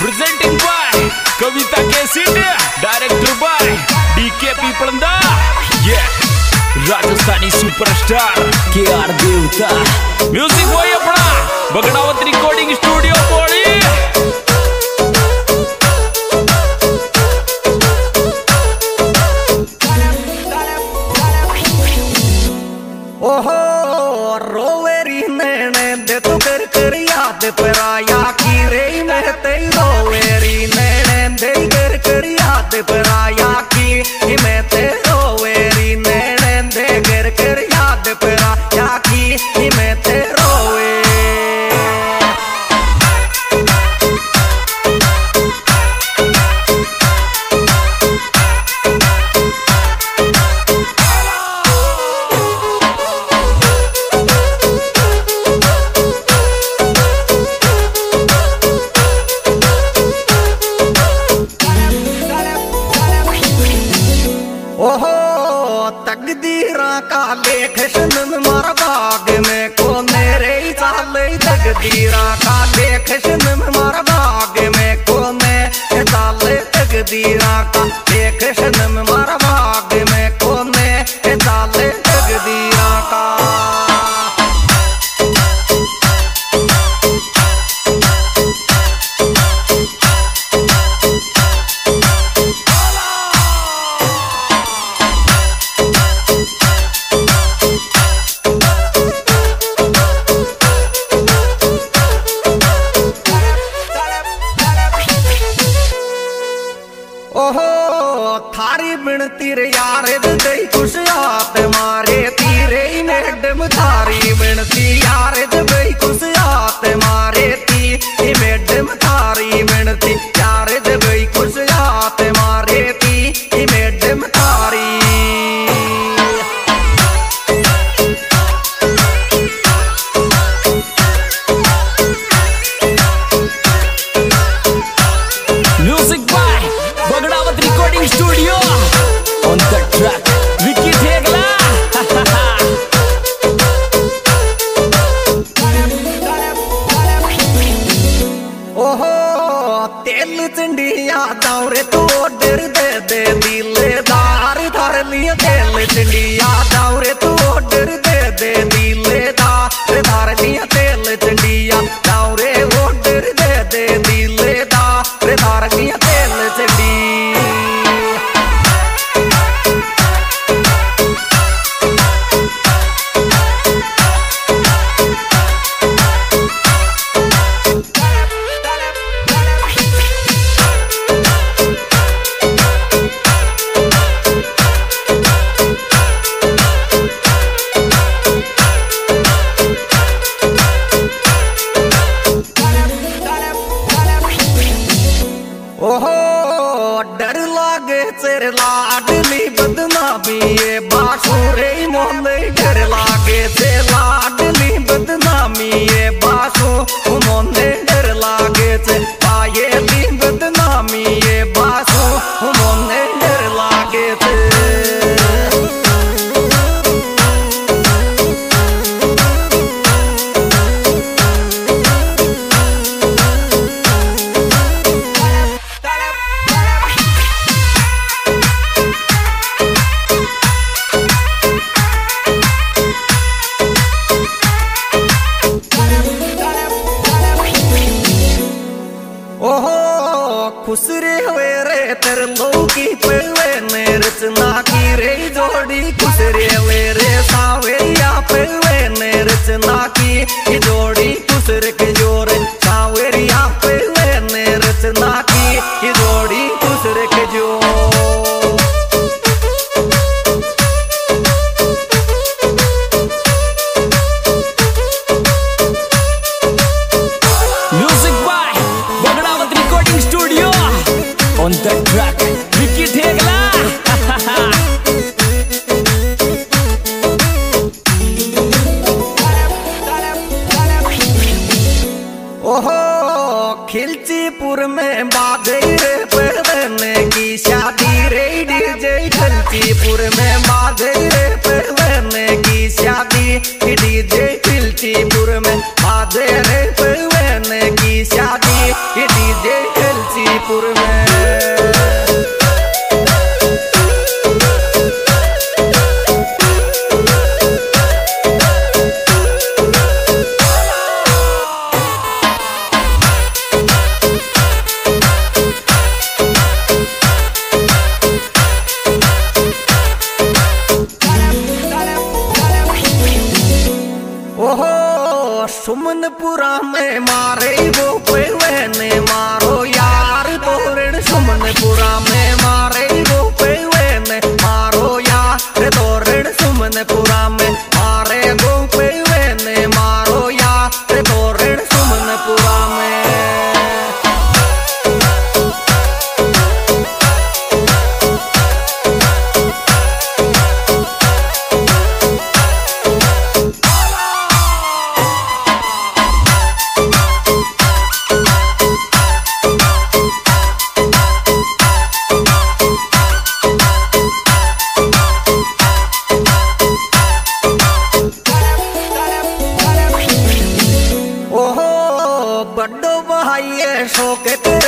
Presenting by Kavita केसिड director by DK पीपलंदा ये राजस्थानी सुपरस्टार के आर देवता म्यूज़िक वही अपना, बगड़ावत रिकॉर्डिंग स्टूडियो कोड़ी हीरा का देख सिंध में मारा भाग में को मैं डाले तकदीरा ਨੀ ਦਿਲ ਚੰਡੀਆਂ ਦਾ तेरे लाडली बदनामी ये बासुरे मोल सुमनपुरा में मारे वो कोई ने मारो यार तोरण सुमनपुरा में। y eso que tú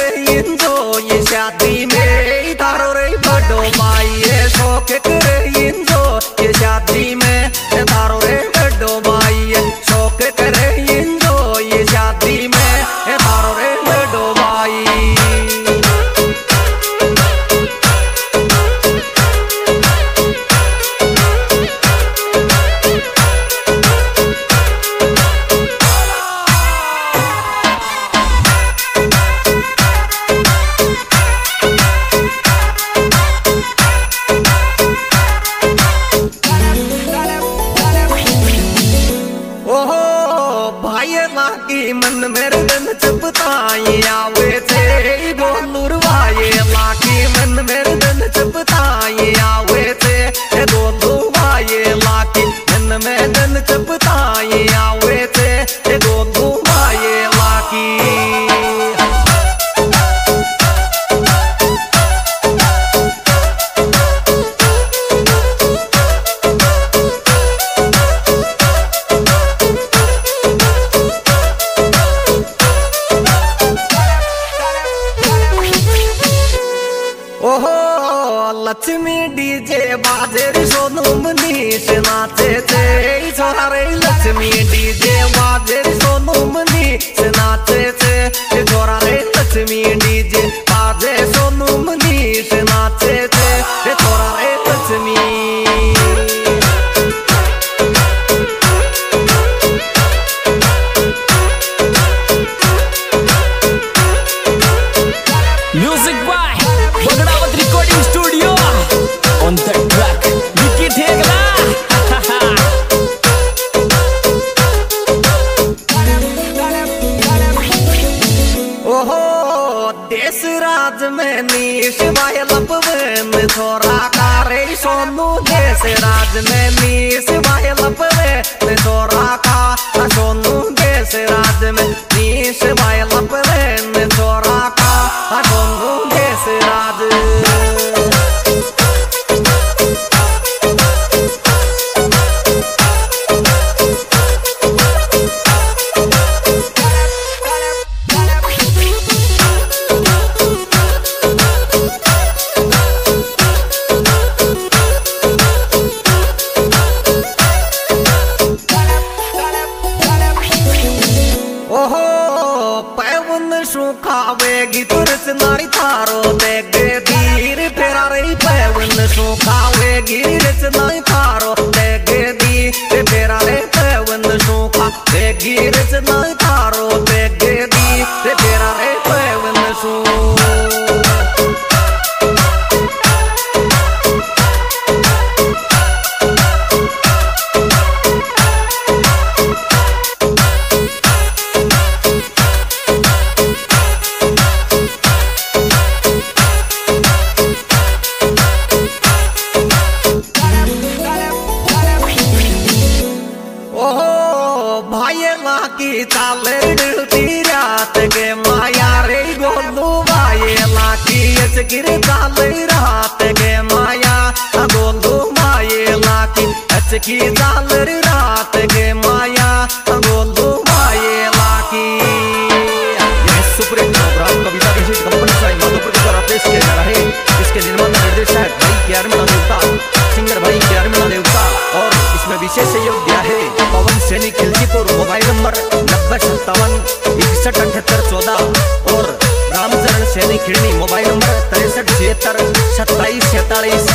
चपताए आवे थे गोलुरवाए लाके मन मेरे दिन चपताए आवे थे गोलुरवाए लाके मन में दिन चपताए आवे लक्ष्मी डीजे बाजे सोनू मनीष नाचे थे छोरा रे लक्ष्मी डीजे बाजे सोनू मनीष नाचे थे छोरा रे लक्ष्मी डीजे बाजे सोनू मनीष नाचे छोरा कारे सोनू देश राज में मीस वाहे लपवे ते छोरा गिरता ले aí, senta aí.